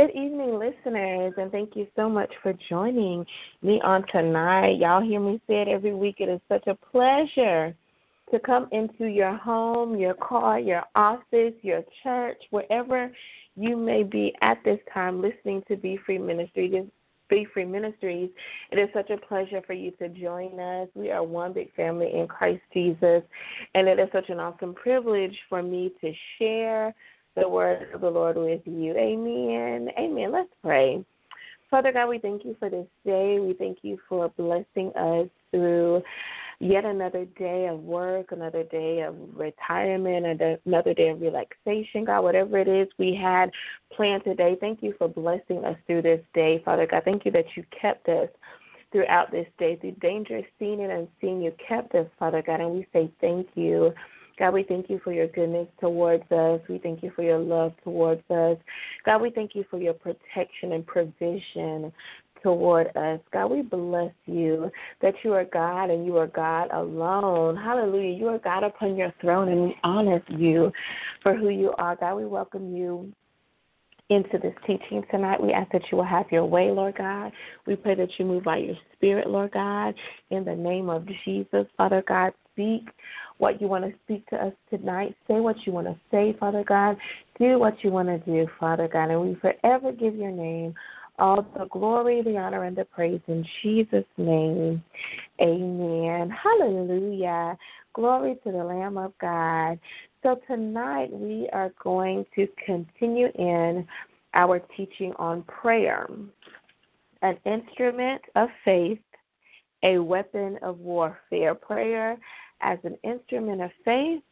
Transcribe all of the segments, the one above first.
Good evening, listeners, and thank you so much for joining me on tonight. Y'all hear me say it every week. It is such a pleasure to come into your home, your car, your office, your church, wherever you may be at this time listening to Be Free Ministries. Be Free Ministries. It is such a pleasure for you to join us. We are one big family in Christ Jesus, and it is such an awesome privilege for me to share the word of the Lord with you. Amen. Amen. Let's pray. Father God, we thank you for this day. We thank you for blessing us through yet another day of work, another day of retirement, another day of relaxation, God, whatever it is we had planned today. Thank you for blessing us through this day, Father God. Thank you that you kept us throughout this day, through dangerous seen and unseen. You kept us, Father God, and we say thank you. God, we thank you for your goodness towards us. We thank you for your love towards us. God, we thank you for your protection and provision toward us. God, we bless you that you are God and you are God alone. Hallelujah. You are God upon your throne, and we honor you for who you are. God, we welcome you into this teaching tonight. We ask that you will have your way, Lord God. We pray that you move by your spirit, Lord God. In the name of Jesus, Father God, speak what you want to speak to us tonight. Say what you want to say, Father God. Do what you want to do, Father God. And we forever give your name all the glory, the honor, and the praise in Jesus' name. Amen. Hallelujah. Glory to the Lamb of God. So tonight we are going to continue in our teaching on prayer, an instrument of faith, a weapon of warfare. Prayer as an instrument of faith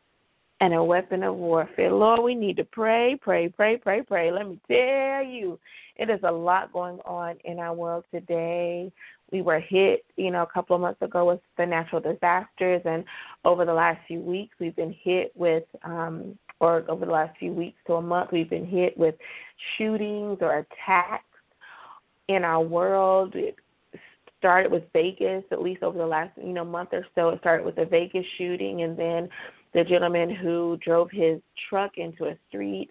and a weapon of warfare. Lord, we need to pray, pray, pray, pray, pray. Let me tell you, it is a lot going on in our world today. We were hit, you know, a couple of months ago with the natural disasters, and over the last few weeks, we've been hit with, um, or over the last few weeks to a month, we've been hit with shootings or attacks in our world. Started with Vegas, at least over the last you know month or so. It started with the Vegas shooting, and then the gentleman who drove his truck into a street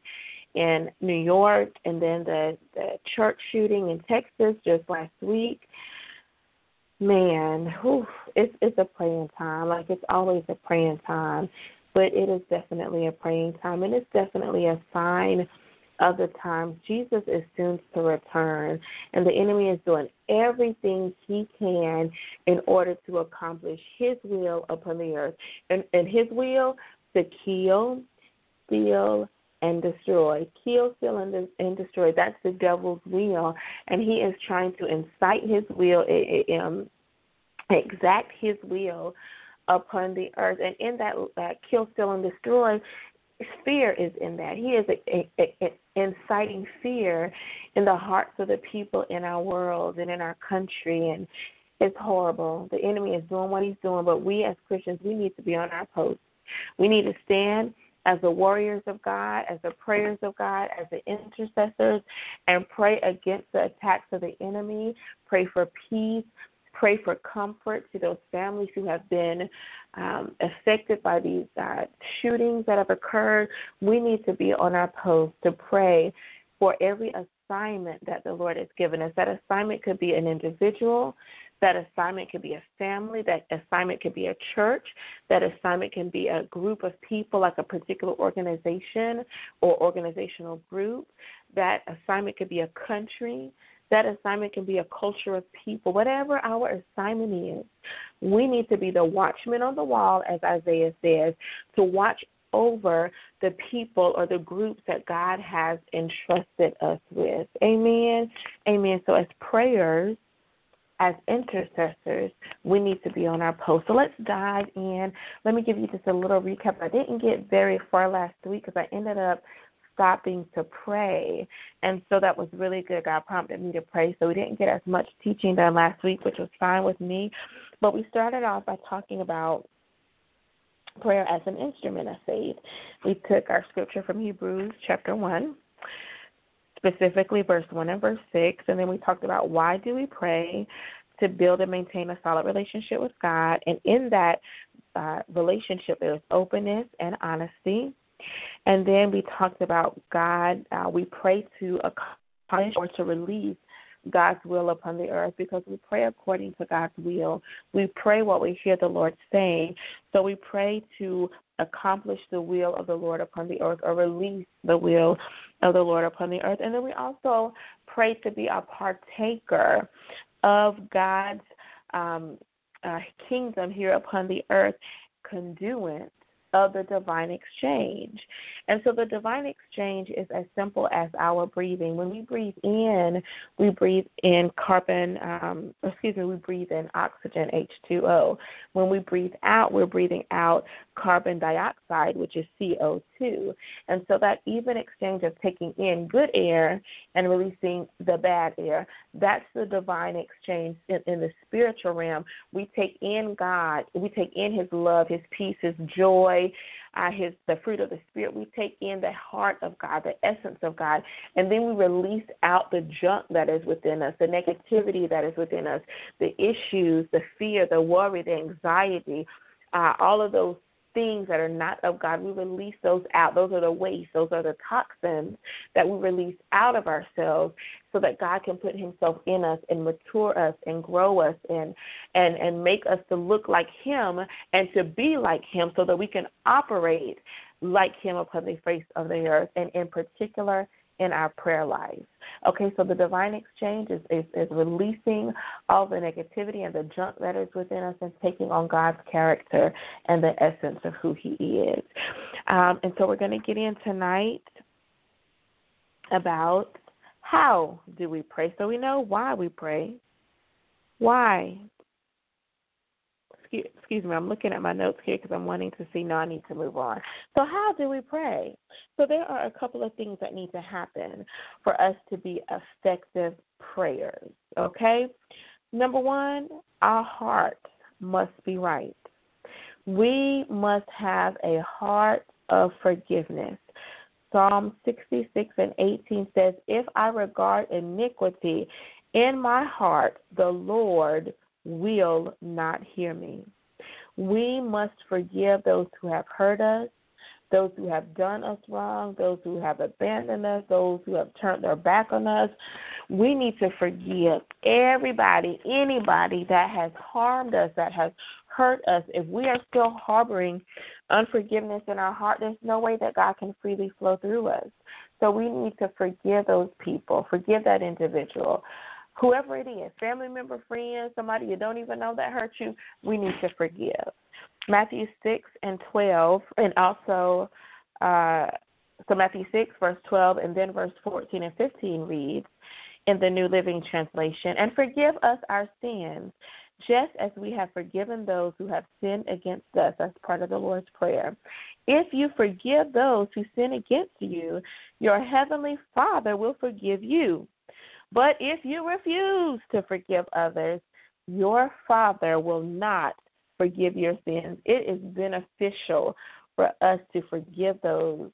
in New York, and then the the church shooting in Texas just last week. Man, whew, it's it's a praying time. Like it's always a praying time, but it is definitely a praying time, and it's definitely a sign of the times Jesus is soon to return, and the enemy is doing everything he can in order to accomplish his will upon the earth. And, and his will to kill, steal, and destroy. Kill, steal, and, and destroy. That's the devil's will, and he is trying to incite his will, um, exact his will upon the earth. And in that, that kill, steal, and destroy, fear is in that. He is a, a, a, inciting fear in the hearts of the people in our world and in our country, and it's horrible. The enemy is doing what he's doing, but we as Christians, we need to be on our post. We need to stand as the warriors of God, as the prayers of God, as the intercessors, and pray against the attacks of the enemy. Pray for peace. Pray for comfort to those families who have been um, affected by these uh, shootings that have occurred, we need to be on our post to pray for every assignment that the Lord has given us. That assignment could be an individual, that assignment could be a family, that assignment could be a church, that assignment can be a group of people, like a particular organization or organizational group, that assignment could be a country. That assignment can be a culture of people. Whatever our assignment is, we need to be the watchman on the wall, as Isaiah says, to watch over the people or the groups that God has entrusted us with. Amen. Amen. So, as prayers, as intercessors, we need to be on our post. So let's dive in. Let me give you just a little recap. I didn't get very far last week because I ended up stopping to pray. And so that was really good. God prompted me to pray. So we didn't get as much teaching done last week, which was fine with me. But we started off by talking about prayer as an instrument of faith. We took our scripture from Hebrews chapter 1 specifically verse 1 and verse 6 and then we talked about why do we pray to build and maintain a solid relationship with God and in that uh, relationship there is openness and honesty and then we talked about God uh, we pray to accomplish or to release God's will upon the earth because we pray according to God's will. We pray what we hear the Lord saying. So we pray to accomplish the will of the Lord upon the earth or release the will of the Lord upon the earth. And then we also pray to be a partaker of God's um, uh, kingdom here upon the earth, conduit of the divine exchange. And so the divine exchange is as simple as our breathing. When we breathe in, we breathe in carbon, um, excuse me, we breathe in oxygen, H2O. When we breathe out, we're breathing out carbon dioxide, which is CO2. And so that even exchange of taking in good air and releasing the bad air, that's the divine exchange in, in the spiritual realm. We take in God, we take in His love, His peace, His joy, uh, his the fruit of the spirit. We take in the heart of God, the essence of God, and then we release out the junk that is within us, the negativity that is within us, the issues, the fear, the worry, the anxiety, uh, all of those things that are not of God, we release those out. Those are the waste, those are the toxins that we release out of ourselves so that God can put himself in us and mature us and grow us and and and make us to look like him and to be like him so that we can operate like him upon the face of the earth and in particular in our prayer lives. Okay, so the divine exchange is, is, is, releasing all the negativity and the junk that is within us and taking on God's character and the essence of who He is. Um, and so we're going to get in tonight about how do we pray. So we know why we pray. Why? excuse me, I'm looking at my notes here because I'm wanting to see. Now I need to move on. So, how do we pray? So, there are a couple of things that need to happen for us to be effective prayers. Okay? Number one, our heart must be right. We must have a heart of forgiveness. Psalm 66 and 18 says, If I regard iniquity in my heart, the Lord will not hear me. We must forgive those who have hurt us, those who have done us wrong, those who have abandoned us, those who have turned their back on us. We need to forgive everybody, anybody that has harmed us, that has hurt us. If we are still harboring unforgiveness in our heart, there's no way that God can freely flow through us. So we need to forgive those people, forgive that individual whoever it is, family member, friend, somebody you don't even know that hurt you, we need to forgive. Matthew 6 and 12, and also, uh, so Matthew 6, verse 12, and then verse 14 and 15 reads in the New Living Translation, and forgive us our sins, just as we have forgiven those who have sinned against us. That's part of the Lord's Prayer. If you forgive those who sin against you, your heavenly Father will forgive you. But if you refuse to forgive others, your Father will not forgive your sins. It is beneficial for us to forgive those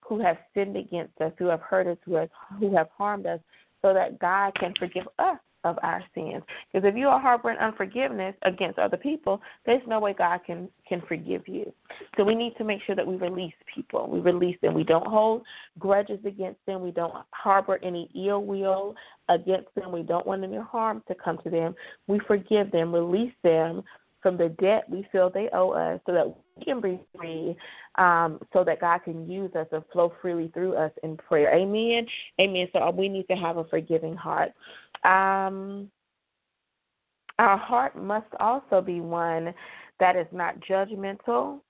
who have sinned against us, who have hurt us, who have, who have harmed us, so that God can forgive us of our sins. Because if you are harboring unforgiveness against other people, there's no way God can can forgive you. So we need to make sure that we release people. We release them. We don't hold grudges against them. We don't harbor any ill will against them. We don't want any harm to come to them. We forgive them, release them from the debt we feel they owe us so that we can be free, um, so that God can use us and flow freely through us in prayer. Amen. Amen. So we need to have a forgiving heart. Um, our heart must also be one that is not judgmental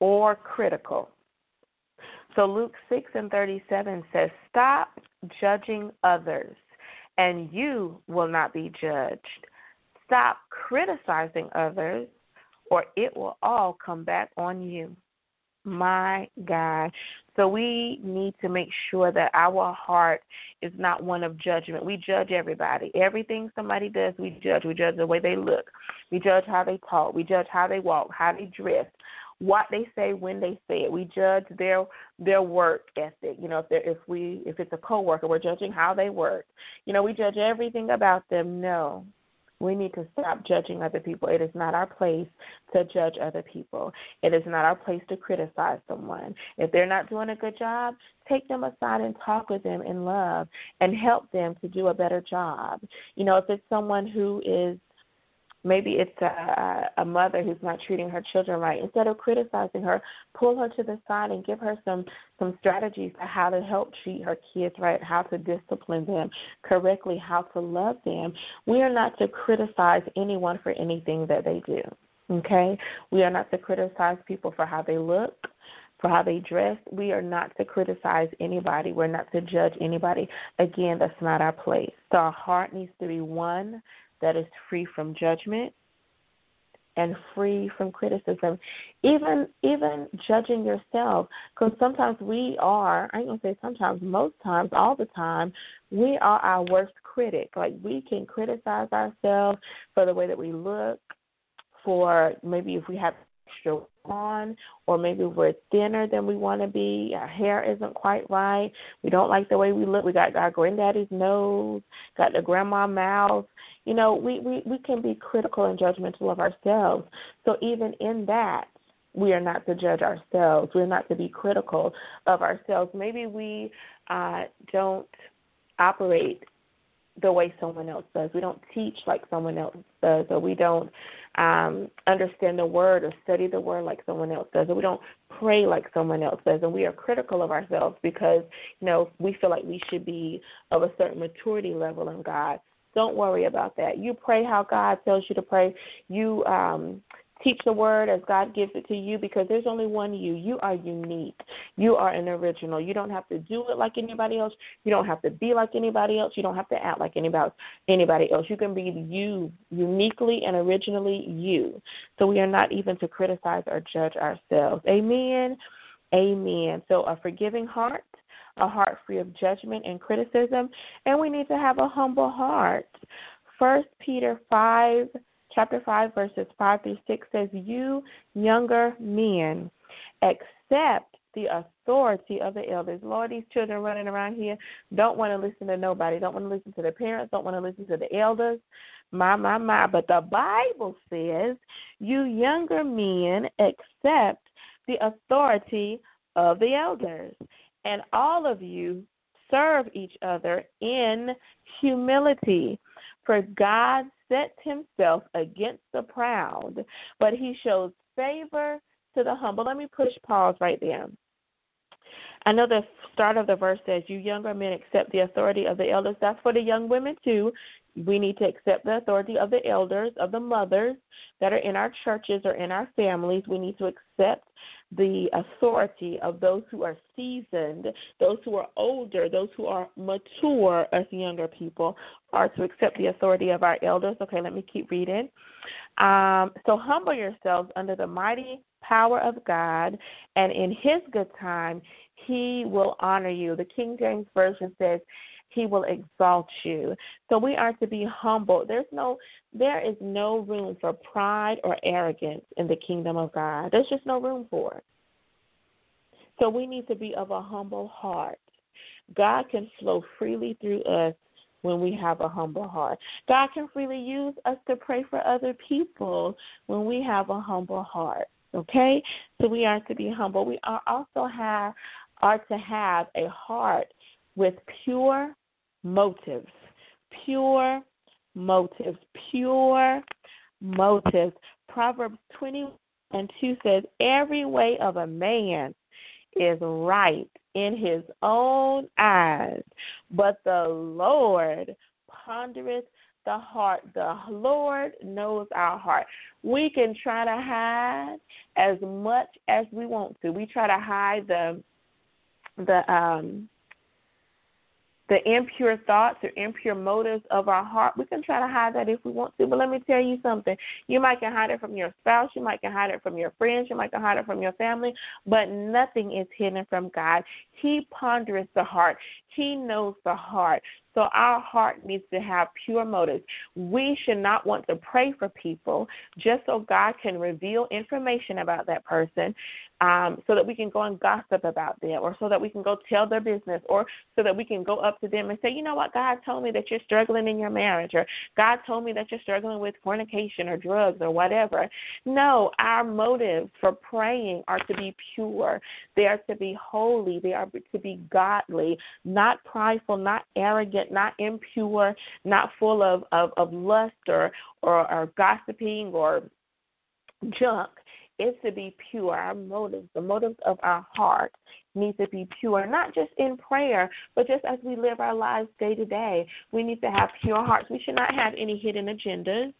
or critical. So Luke 6 and 37 says, Stop judging others, and you will not be judged. Stop criticizing others, or it will all come back on you. My God. So we need to make sure that our heart is not one of judgment. We judge everybody. Everything somebody does, we judge. We judge the way they look. We judge how they talk. We judge how they walk, how they dress, what they say when they say it. We judge their their work ethic. You know, if they if we if it's a coworker, we're judging how they work. You know, we judge everything about them. No. We need to stop judging other people. It is not our place to judge other people. It is not our place to criticize someone. If they're not doing a good job, take them aside and talk with them in love and help them to do a better job. You know, if it's someone who is maybe it's a, a mother who's not treating her children right instead of criticizing her pull her to the side and give her some some strategies for how to help treat her kids right how to discipline them correctly how to love them we are not to criticize anyone for anything that they do okay we are not to criticize people for how they look for how they dress. We are not to criticize anybody. We're not to judge anybody. Again, that's not our place. So our heart needs to be one that is free from judgment and free from criticism. Even even judging yourself because sometimes we are i ain't gonna say sometimes most times all the time we are our worst critic. Like we can criticize ourselves for the way that we look for maybe if we have extra on, or maybe we're thinner than we want to be. Our hair isn't quite right. We don't like the way we look. We got our granddaddy's nose, got the grandma mouth. You know, we, we, we can be critical and judgmental of ourselves. So even in that, we are not to judge ourselves. We're not to be critical of ourselves. Maybe we uh, don't operate the way someone else does. We don't teach like someone else does, or we don't um, understand the word or study the word like someone else does, or we don't pray like someone else does, and we are critical of ourselves because you know we feel like we should be of a certain maturity level in God. Don't worry about that. You pray how God tells you to pray. You um, Teach the word as God gives it to you because there's only one you. You are unique. You are an original. You don't have to do it like anybody else. You don't have to be like anybody else. You don't have to act like anybody anybody else. You can be you, uniquely and originally you. So we are not even to criticize or judge ourselves. Amen. Amen. So a forgiving heart, a heart free of judgment and criticism, and we need to have a humble heart. First Peter five chapter 5, verses 5 through 6 says, You younger men, accept the authority of the elders. Lord, these children running around here don't want to listen to nobody, don't want to listen to their parents, don't want to listen to the elders. My, my, my. But the Bible says, You younger men, accept the authority of the elders. And all of you serve each other in humility. For God sets himself against the proud, but he shows favor to the humble. Let me push pause right there. I know the start of the verse says, You younger men accept the authority of the elders. That's for the young women too. We need to accept the authority of the elders, of the mothers that are in our churches or in our families. We need to accept the authority of those who are seasoned, those who are older, those who are mature, as younger people, are to accept the authority of our elders. Okay, let me keep reading. Um, so humble yourselves under the mighty power of God, and in His good time, He will honor you. The King James Version says, he will exalt you. So we are to be humble. There's no there is no room for pride or arrogance in the kingdom of God. There's just no room for it. So we need to be of a humble heart. God can flow freely through us when we have a humble heart. God can freely use us to pray for other people when we have a humble heart. Okay? So we are to be humble. We are also have are to have a heart with pure motives. Pure motives. Pure motives. Proverbs 20 and 2 says, Every way of a man is right in his own eyes, but the Lord pondereth the heart. The Lord knows our heart. We can try to hide as much as we want to. We try to hide the the um the impure thoughts or impure motives of our heart. We can try to hide that if we want to, but let me tell you something. You might can hide it from your spouse, you might can hide it from your friends, you might can hide it from your family, but nothing is hidden from God. He ponders the heart. He knows the heart. So our heart needs to have pure motives. We should not want to pray for people just so God can reveal information about that person um, so that we can go and gossip about them, or so that we can go tell their business, or so that we can go up to them and say, you know what, God told me that you're struggling in your marriage, or God told me that you're struggling with fornication or drugs or whatever. No, our motives for praying are to be pure, they are to be holy, they are to be godly, not prideful, not arrogant, not impure, not full of, of, of lust or, or, or gossiping or junk is to be pure. Our motives, the motives of our heart, need to be pure, not just in prayer, but just as we live our lives day to day. We need to have pure hearts. We should not have any hidden agendas.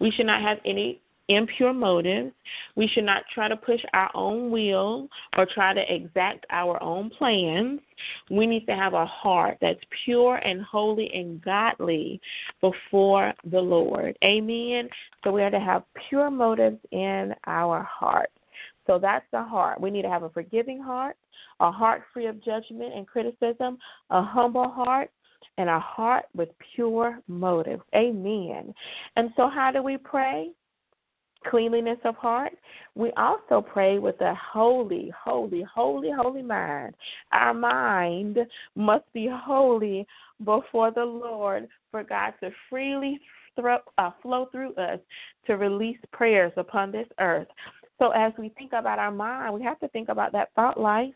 We should not have any impure motives. We should not try to push our own will or try to exact our own plans. We need to have a heart that's pure and holy and godly before the Lord. Amen. So we are to have pure motives in our heart. So that's the heart. We need to have a forgiving heart, a heart free of judgment and criticism, a humble heart, and a heart with pure motives. Amen. And so, how do we pray? Cleanliness of heart. We also pray with a holy, holy, holy, holy mind. Our mind must be holy before the Lord for God to freely uh, flow through us to release prayers upon this earth. So as we think about our mind, we have to think about that thought life.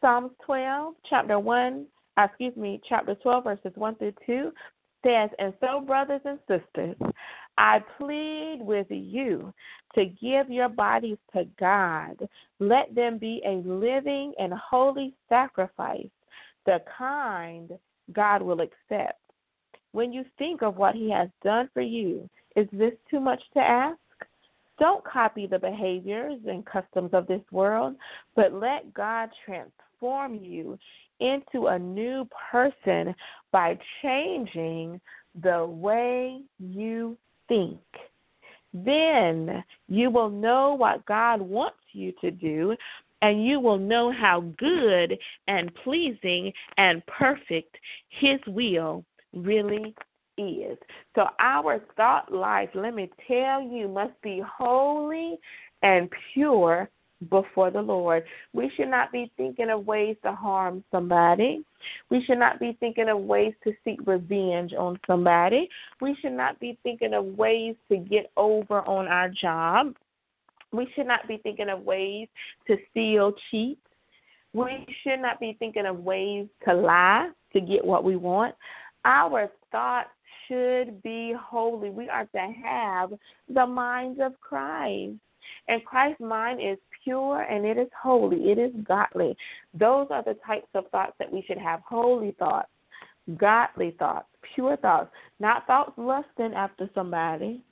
Psalms 12, chapter 1, uh, excuse me, chapter 12, verses 1 through 2 says, And so, brothers and sisters, I plead with you to give your bodies to God. Let them be a living and holy sacrifice, the kind God will accept. When you think of what He has done for you, is this too much to ask? Don't copy the behaviors and customs of this world, but let God transform you into a new person by changing the way you think. Then you will know what God wants you to do, and you will know how good and pleasing and perfect His will really is. So, our thought life, let me tell you, must be holy and pure before the Lord. We should not be thinking of ways to harm somebody. We should not be thinking of ways to seek revenge on somebody. We should not be thinking of ways to get over on our job. We should not be thinking of ways to steal, cheat. We should not be thinking of ways to lie to get what we want. Our thoughts should be holy. We are to have the minds of Christ. And Christ's mind is pure and it is holy, it is godly. Those are the types of thoughts that we should have holy thoughts, godly thoughts, pure thoughts, not thoughts lusting after somebody.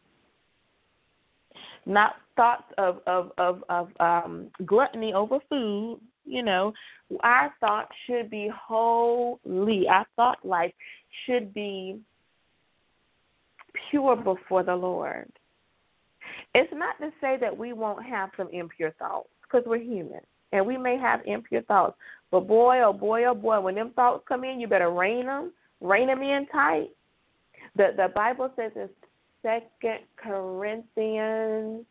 Not thoughts of of of, of um, gluttony over food, you know, our thoughts should be holy. Our thought life should be pure before the Lord. It's not to say that we won't have some impure thoughts because we're human and we may have impure thoughts. But boy, oh boy, oh boy, when them thoughts come in, you better rein them, rein them in tight. The the Bible says in Second Corinthians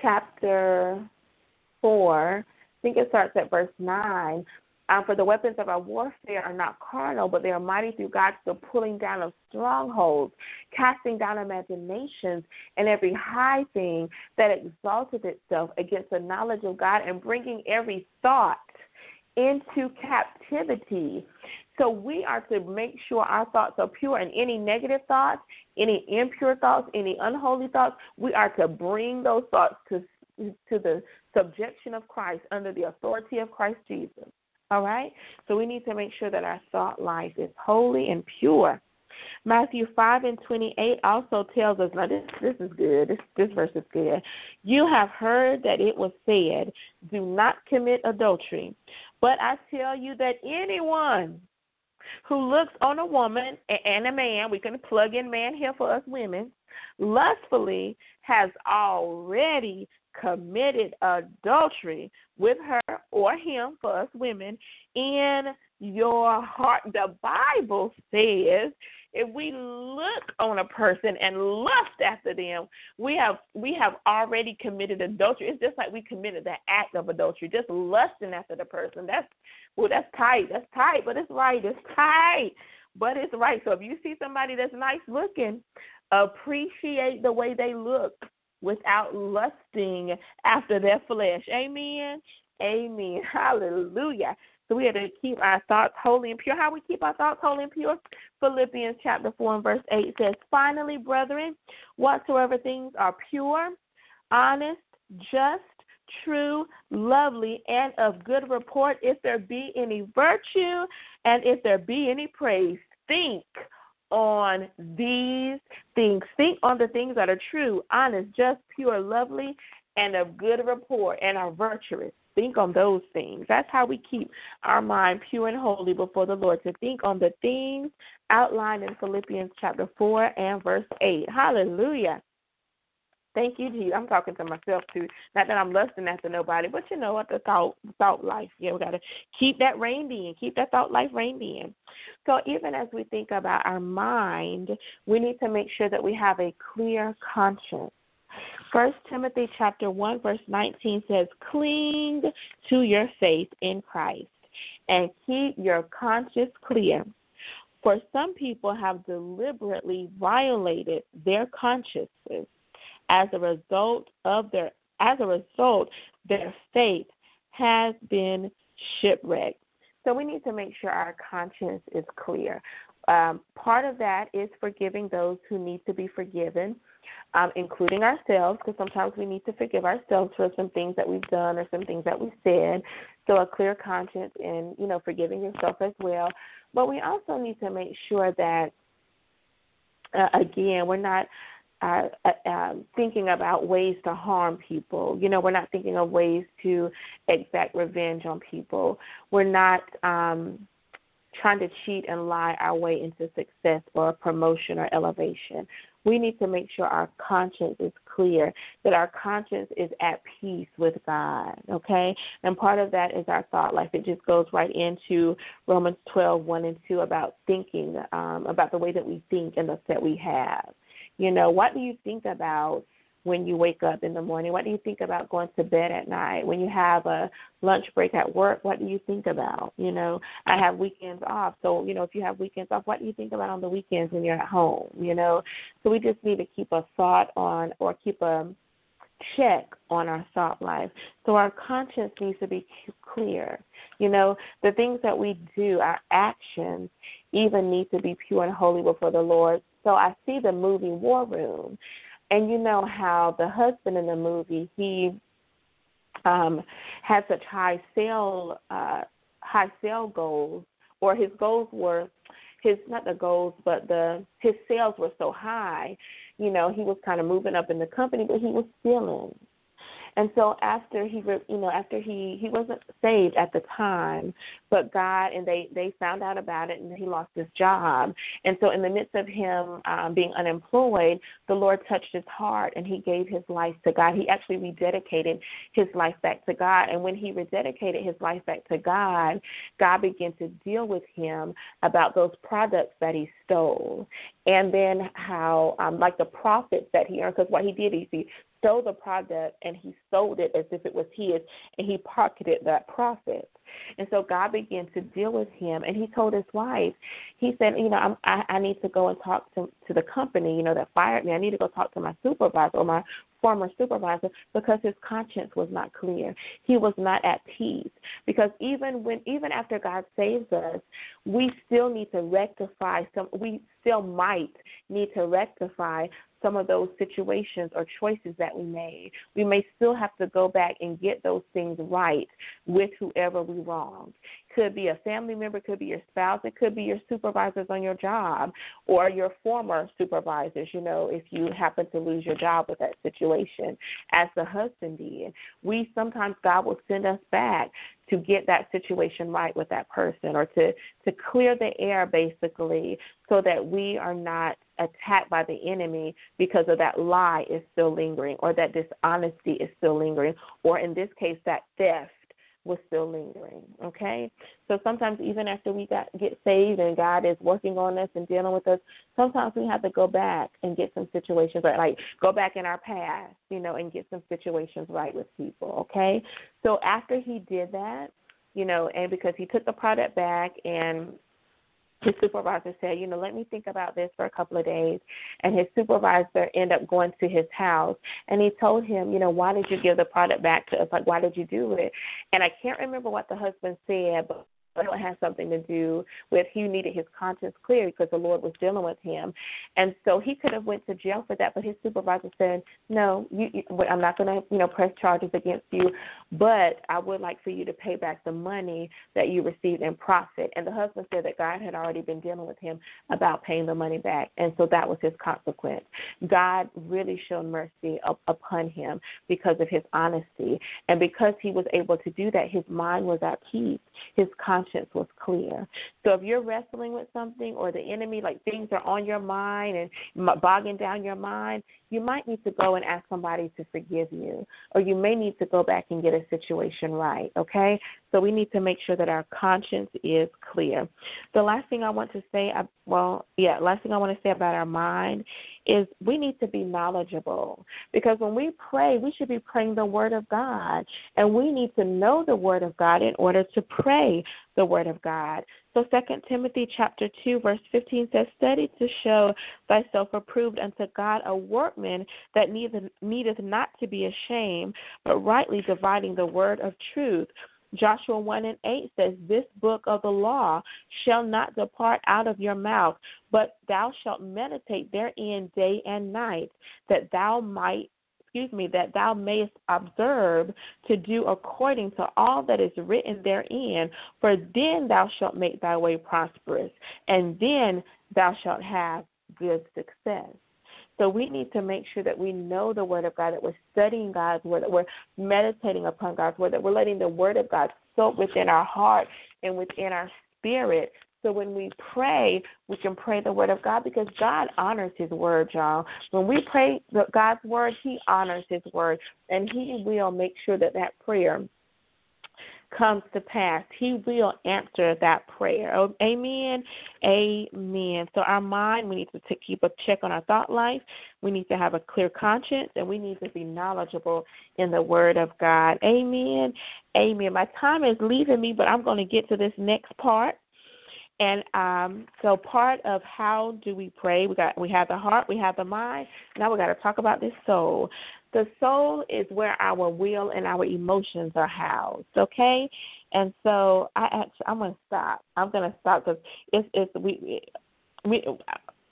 chapter four, I think it starts at verse nine. Um, for the weapons of our warfare are not carnal, but they are mighty through God to the pulling down of strongholds, casting down imaginations and every high thing that exalted itself against the knowledge of God, and bringing every thought into captivity. So we are to make sure our thoughts are pure, and any negative thoughts, any impure thoughts, any unholy thoughts, we are to bring those thoughts to to the subjection of Christ under the authority of Christ Jesus. All right? So we need to make sure that our thought life is holy and pure. Matthew 5 and 28 also tells us, now this, this is good, this, this verse is good. You have heard that it was said, do not commit adultery. But I tell you that anyone who looks on a woman and a man, we can plug in man here for us women, lustfully has already committed adultery with her or him for us women in your heart. The Bible says if we look on a person and lust after them, we have we have already committed adultery. It's just like we committed the act of adultery, just lusting after the person. That's well, that's tight. That's tight, but it's right. It's tight, but it's right. So if you see somebody that's nice looking, appreciate the way they look without lusting after their flesh. Amen. Amen. Hallelujah. So we have to keep our thoughts holy and pure. How we keep our thoughts holy and pure? Philippians chapter 4 and verse 8 says, Finally, brethren, whatsoever things are pure, honest, just, true, lovely, and of good report, if there be any virtue and if there be any praise, think on these things. Think on the things that are true, honest, just, pure, lovely, and of good report, and are virtuous. Think on those things. That's how we keep our mind pure and holy before the Lord, to think on the things outlined in Philippians chapter 4 and verse 8. Hallelujah. Thank you, Jesus. I'm talking to myself too. Not that I'm lusting after nobody, but you know what the thought thought life. Yeah, we gotta keep that reined in, keep that thought life reined in. So even as we think about our mind, we need to make sure that we have a clear conscience. First Timothy chapter one verse nineteen says, Cling to your faith in Christ and keep your conscience clear. For some people have deliberately violated their consciences as a result of their as a result their faith has been shipwrecked. So we need to make sure our conscience is clear. Um, part of that is forgiving those who need to be forgiven, um, including ourselves, because sometimes we need to forgive ourselves for some things that we've done or some things that we said. So a clear conscience and you know forgiving yourself as well. But we also need to make sure that uh, again we're not uh, uh, um, thinking about ways to harm people. You know, we're not thinking of ways to exact revenge on people. We're not um, trying to cheat and lie our way into success or promotion or elevation. We need to make sure our conscience is clear, that our conscience is at peace with God, okay? And part of that is our thought life. It just goes right into Romans 12, 1 and 2 about thinking, um, about the way that we think and the that we have. You know, what do you think about when you wake up in the morning? What do you think about going to bed at night? When you have a lunch break at work, what do you think about? You know, I have weekends off. So, you know, if you have weekends off, what do you think about on the weekends when you're at home? You know, so we just need to keep a thought on or keep a check on our thought life. So our conscience needs to be clear. You know, the things that we do, our actions, even need to be pure and holy before the Lord so I see the movie War Room, and you know how the husband in the movie he um, had such high sale uh, high sale goals, or his goals were his not the goals, but the his sales were so high. You know, he was kind of moving up in the company, but he was stealing. And so after he, you know, after he he wasn't saved at the time, but God and they they found out about it and he lost his job. And so in the midst of him um, being unemployed, the Lord touched his heart and he gave his life to God. He actually rededicated his life back to God. And when he rededicated his life back to God, God began to deal with him about those products that he stole, and then how um, like the profits that he earned. Because what he did is he stole the product and he sold it as if it was his and he pocketed that profit. And so God began to deal with him and he told his wife, he said, you know, I'm, I, I need to go and talk to to the company, you know, that fired me. I need to go talk to my supervisor or my former supervisor because his conscience was not clear. He was not at peace. Because even when even after God saves us, we still need to rectify some we still might need to rectify some of those situations or choices that we made. We may still have to go back and get those things right with whoever we wronged. Could be a family member, could be your spouse, it could be your supervisors on your job or your former supervisors, you know, if you happen to lose your job with that situation, as the husband did. We sometimes God will send us back to get that situation right with that person or to to clear the air basically so that we are not attacked by the enemy because of that lie is still lingering or that dishonesty is still lingering or in this case that theft was still lingering. Okay? So sometimes even after we got get saved and God is working on us and dealing with us, sometimes we have to go back and get some situations right, like go back in our past, you know, and get some situations right with people. Okay? So after he did that, you know, and because he took the product back and his supervisor said, you know, let me think about this for a couple of days. And his supervisor ended up going to his house and he told him, you know, why did you give the product back to us? Like, why did you do it? And I can't remember what the husband said, but it has something to do with he needed his conscience clear because the Lord was dealing with him, and so he could have went to jail for that. But his supervisor said, "No, you, you, I'm not going to, you know, press charges against you, but I would like for you to pay back the money that you received in profit." And the husband said that God had already been dealing with him about paying the money back, and so that was his consequence. God really showed mercy up, upon him because of his honesty, and because he was able to do that, his mind was at peace. His conscience conscience was clear. So if you're wrestling with something or the enemy, like things are on your mind and bogging down your mind, you might need to go and ask somebody to forgive you, or you may need to go back and get a situation right, okay? So we need to make sure that our conscience is clear. The last thing I want to say, well, yeah, last thing I want to say about our mind is we need to be knowledgeable because when we pray, we should be praying the Word of God, and we need to know the Word of God in order to pray the Word of God. So Second Timothy chapter two verse fifteen says, Study to show thyself approved unto God a workman that needeth needeth not to be ashamed, but rightly dividing the word of truth. Joshua 1 and 8 says, This book of the law shall not depart out of your mouth, but thou shalt meditate therein day and night, that thou might excuse me, that thou mayest observe to do according to all that is written therein, for then thou shalt make thy way prosperous, and then thou shalt have good success. So we need to make sure that we know the Word of God, that we're studying God's Word, that we're meditating upon God's Word, that we're letting the Word of God soak within our heart and within our spirit. So when we pray, we can pray the Word of God because God honors His Word, y'all. When we pray God's Word, He honors His Word, and He will make sure that that prayer comes to pass. He will answer that prayer. Oh, amen. Amen. So our mind, we need to keep a check on our thought life. We need to have a clear conscience, and we need to be knowledgeable in the Word of God. Amen. Amen. My time is leaving me, but I'm going to get to this next part. And um, so part of how do we pray? We got we have the heart, we have the mind. Now we got to talk about this soul. The soul is where our will and our emotions are housed. Okay, and so I actually I'm gonna stop. I'm gonna stop because it's it's we we.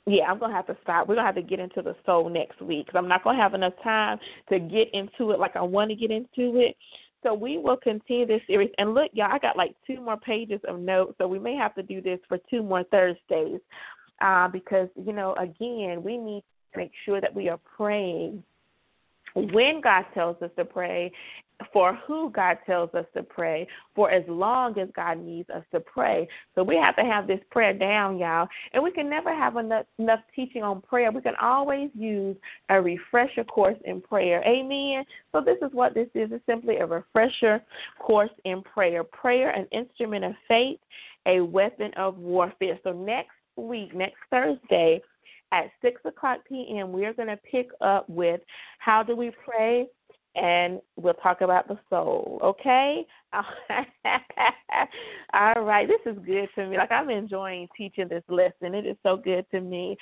Yeah, I'm gonna have to stop. We're gonna have to get into the soul next week because I'm not gonna have enough time to get into it like I want to get into it. So we will continue this series. And look, y'all, I got like two more pages of notes, so we may have to do this for two more Thursdays uh, because you know, again, we need to make sure that we are praying when God tells us to pray, for who God tells us to pray, for as long as God needs us to pray. So we have to have this prayer down, y'all. And we can never have enough, enough teaching on prayer. We can always use a refresher course in prayer. Amen. So this is what this is. It's simply a refresher course in prayer. Prayer, an instrument of faith, a weapon of warfare. So next week, next Thursday, at 6 o'clock p.m., we are going to pick up with how do we pray, and we'll talk about the soul, okay? All right, this is good to me. Like, I'm enjoying teaching this lesson, it is so good to me.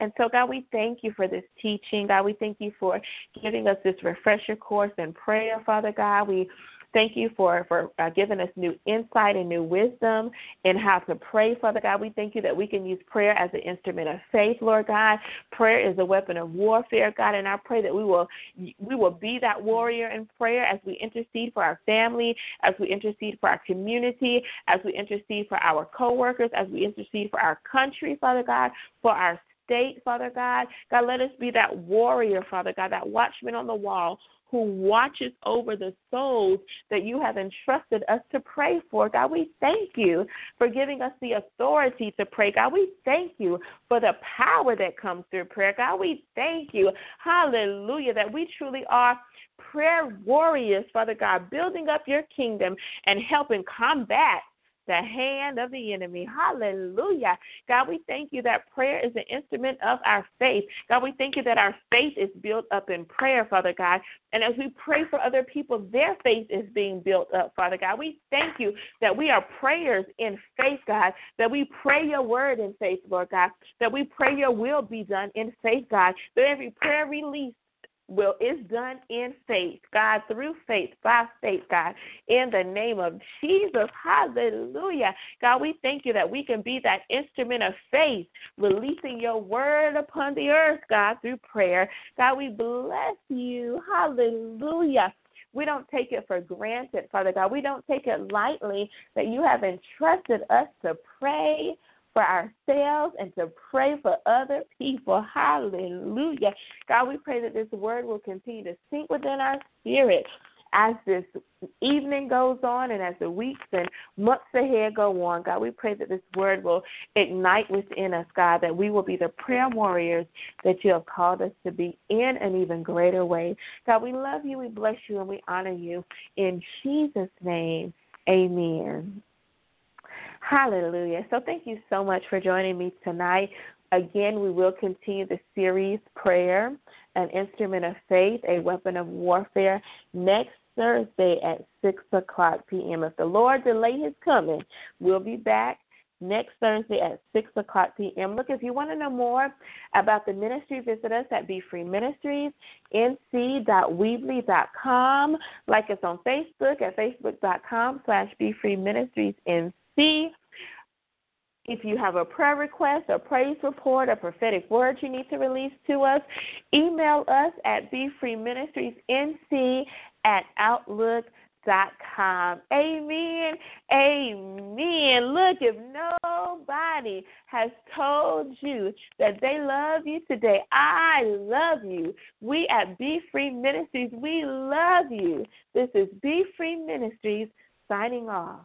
And so, God, we thank you for this teaching. God, we thank you for giving us this refresher course in prayer, Father God. We Thank you for, for uh, giving us new insight and new wisdom in how to pray, Father God. We thank you that we can use prayer as an instrument of faith, Lord God. Prayer is a weapon of warfare, God, and I pray that we will we will be that warrior in prayer as we intercede for our family, as we intercede for our community, as we intercede for our coworkers, as we intercede for our country, Father God, for our state, Father God. God, let us be that warrior, Father God, that watchman on the wall who watches over the souls that you have entrusted us to pray for. God, we thank you for giving us the authority to pray. God, we thank you for the power that comes through prayer. God, we thank you, hallelujah, that we truly are prayer warriors, Father God, building up your kingdom and helping combat the hand of the enemy. Hallelujah. God, we thank you that prayer is an instrument of our faith. God, we thank you that our faith is built up in prayer, Father God. And as we pray for other people, their faith is being built up, Father God. We thank you that we are prayers in faith, God, that we pray your word in faith, Lord God, that we pray your will be done in faith, God, that every prayer released will is done in faith, God, through faith, by faith, God, in the name of Jesus. Hallelujah. God, we thank you that we can be that instrument of faith, releasing your word upon the earth, God, through prayer. God, we bless you. Hallelujah. We don't take it for granted, Father God. We don't take it lightly that you have entrusted us to pray for ourselves and to pray for other people. Hallelujah. God, we pray that this word will continue to sink within our spirit as this evening goes on and as the weeks and months ahead go on, God, we pray that this word will ignite within us, God, that we will be the prayer warriors that you have called us to be in an even greater way. God, we love you, we bless you, and we honor you. In Jesus' name, amen. Hallelujah. So thank you so much for joining me tonight. Again, we will continue the series Prayer, an instrument of faith, a weapon of warfare, next Thursday at 6 o'clock p.m. If the Lord delay his coming, we'll be back next Thursday at 6 o'clock p.m. Look, if you want to know more about the ministry, visit us at Be Free Ministries. Like us on Facebook at facebook.com slash Be Free Ministries NC. If you have a prayer request, a praise report, a prophetic word you need to release to us, email us at BeFreeMinistriesNC at Outlook.com. Amen. Amen. Look, if nobody has told you that they love you today, I love you. We at Be Free Ministries, we love you. This is Be Free Ministries signing off.